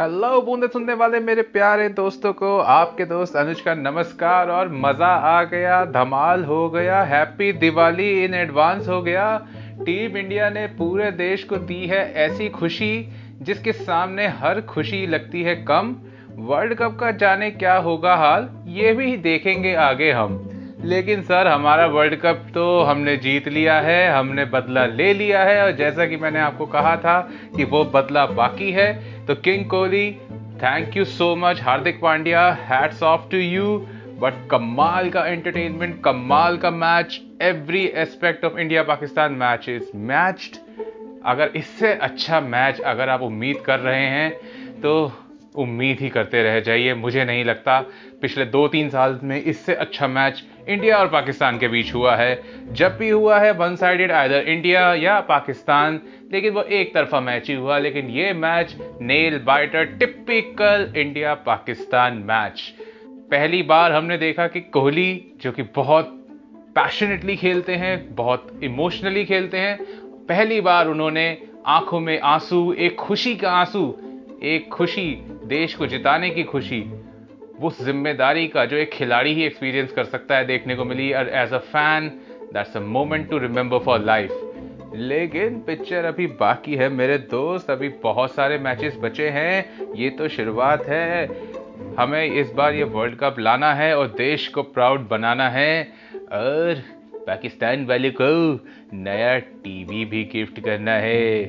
Hello बूंदे सुनने वाले मेरे प्यारे दोस्तों को। आपके दोस्त अनुज का नमस्कार और मज़ा आ गया, धमाल हो गया हैप्पी दिवाली इन एडवांस हो गया। टीम इंडिया ने पूरे देश को दी है ऐसी खुशी, जिसके सामने हर खुशी लगती है कम। वर्ल्ड कप का जाने क्या होगा हाल, ये भी देखेंगे आगे हम। लेकिन सर, हमारा वर्ल्ड कप तो हमने जीत लिया है, हमने बदला ले लिया है, और जैसा कि मैंने आपको कहा था कि वो बदला बाकी है। तो king Kohli thank you so much Hardik Pandya hats off to you but कमाल का एंटरटेनमेंट कमाल का match every aspect of India Pakistan match is matched अगर इससे अच्छा मैच अगर आप उम्मीद कर रहे हैं तो उम्मीद ही करते रह जाइए। मुझे नहीं लगता पिछले दो तीन साल में इससे अच्छा मैच इंडिया और पाकिस्तान के बीच हुआ है। जब भी हुआ है वन साइडेड आइदर इंडिया या पाकिस्तान। लेकिन वो एक तरफा मैच ही हुआ। लेकिन ये match nail biter typical India Pakistan match पहली बार हमने देखा कि कोहली, जो कि बहुत पैशनेटली खेलते हैं, बहुत इमोशनली खेलते हैं, पहली बार उन्होंने आँखों में आँसू, एक खुशी का आँसू, एक खुशी, देश को जिताने की खुशी उस ज़िम्मेदारी का जो एक खिलाड़ी ही एक्सपीरियंस कर सकता है देखने को मिली, और as a fan that's a moment to remember for life लेकिन पिक्चर अभी बाकी है, मेरे दोस्त, अभी बहुत सारे मैचेस बचे हैं, ये तो शुरुआत है। हमें इस बार ये वर्ल्ड कप लाना है और देश को प्राउड बनाना है, और पाकिस्तान वाले को नया टीवी भी गिफ्ट करना है।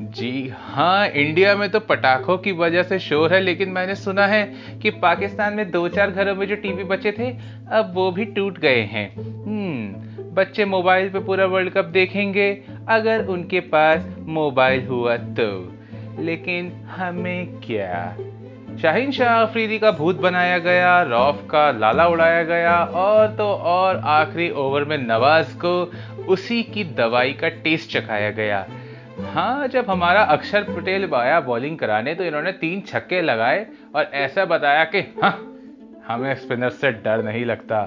जी हाँ इंडिया में तो पटाखों की वजह से शोर है, लेकिन मैंने सुना है कि पाकिस्तान में दो चार घरों में जो टीवी बचे थे, अब वो भी टूट गए हैं। हम्म बच्चे मोबाइल पे पूरा वर्ल्ड कप देखेंगे, अगर उनके पास मोबाइल हुआ तो। लेकिन हमें क्या? शाहीन शाह अफरीदी का भूत बनाया गया, रॉफ का लाला उड़ाया गया, और तो और आखिरी ओवर में नवाज़ को उसी की दवाई का टेस्ट चखाया गया। हाँ जब हमारा अक्षर पटेल आया बॉलिंग कराने तो इन्होंने तीन छक्के लगाए और ऐसा बताया कि हाँ हमें स्पिनर से डर नहीं लगता।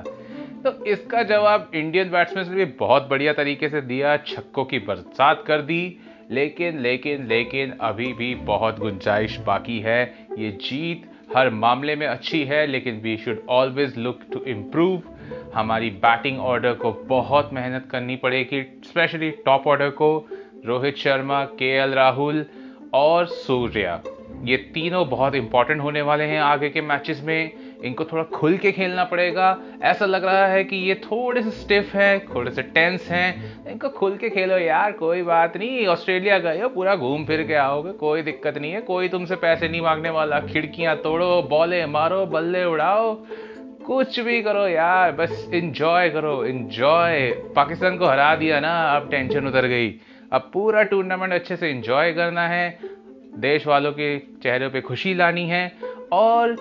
तो इसका जवाब इंडियन बैट्समैन ने भी बहुत बढ़िया तरीके से दिया, छक्कों की बरसात कर दी। लेकिन लेकिन लेकिन अभी भी बहुत गुंजाइश बाकी है। ये जीत हर मामले में अच्छी है, लेकिन we should always look to improve हमारी बैटिंग ऑर्डर को बहुत मेहनत करनी पड़ेगी स्पेशली टॉप ऑर्डर को। रोहित शर्मा, के एल राहुल और सूर्या। ये तीनों बहुत इंपॉर्टेंट होने वाले हैं आगे के मैचेस में। इनको थोड़ा खुल के खेलना पड़ेगा। ऐसा लग रहा है कि ये थोड़े से स्टिफ हैं, थोड़े से टेंस हैं। इनको खुल के खेलो यार, कोई बात नहीं। ऑस्ट्रेलिया गए हो, पूरा घूम फिर के आओगे, कोई दिक्कत नहीं है। कोई तुमसे पैसे नहीं मांगने वाला। खिड़कियाँ तोड़ो, बॉले मारो, बल्ले उड़ाओ। कुछ भी करो यार, बस इंजॉय करो इंजॉय पाकिस्तान को हरा दिया ना, अब टेंशन उतर गई। अब पूरा टूर्नामेंट अच्छे से इंजॉय करना है। देश वालों के चेहरे पे खुशी लानी है और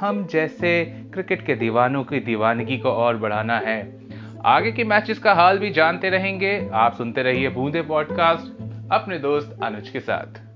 हम जैसे क्रिकेट के दीवानों की दीवानगी को और बढ़ाना है। आगे के मैचेस का हाल भी जानते रहेंगे। आप सुनते रहिए बूंदे पॉडकास्ट अपने दोस्त अनुज के साथ।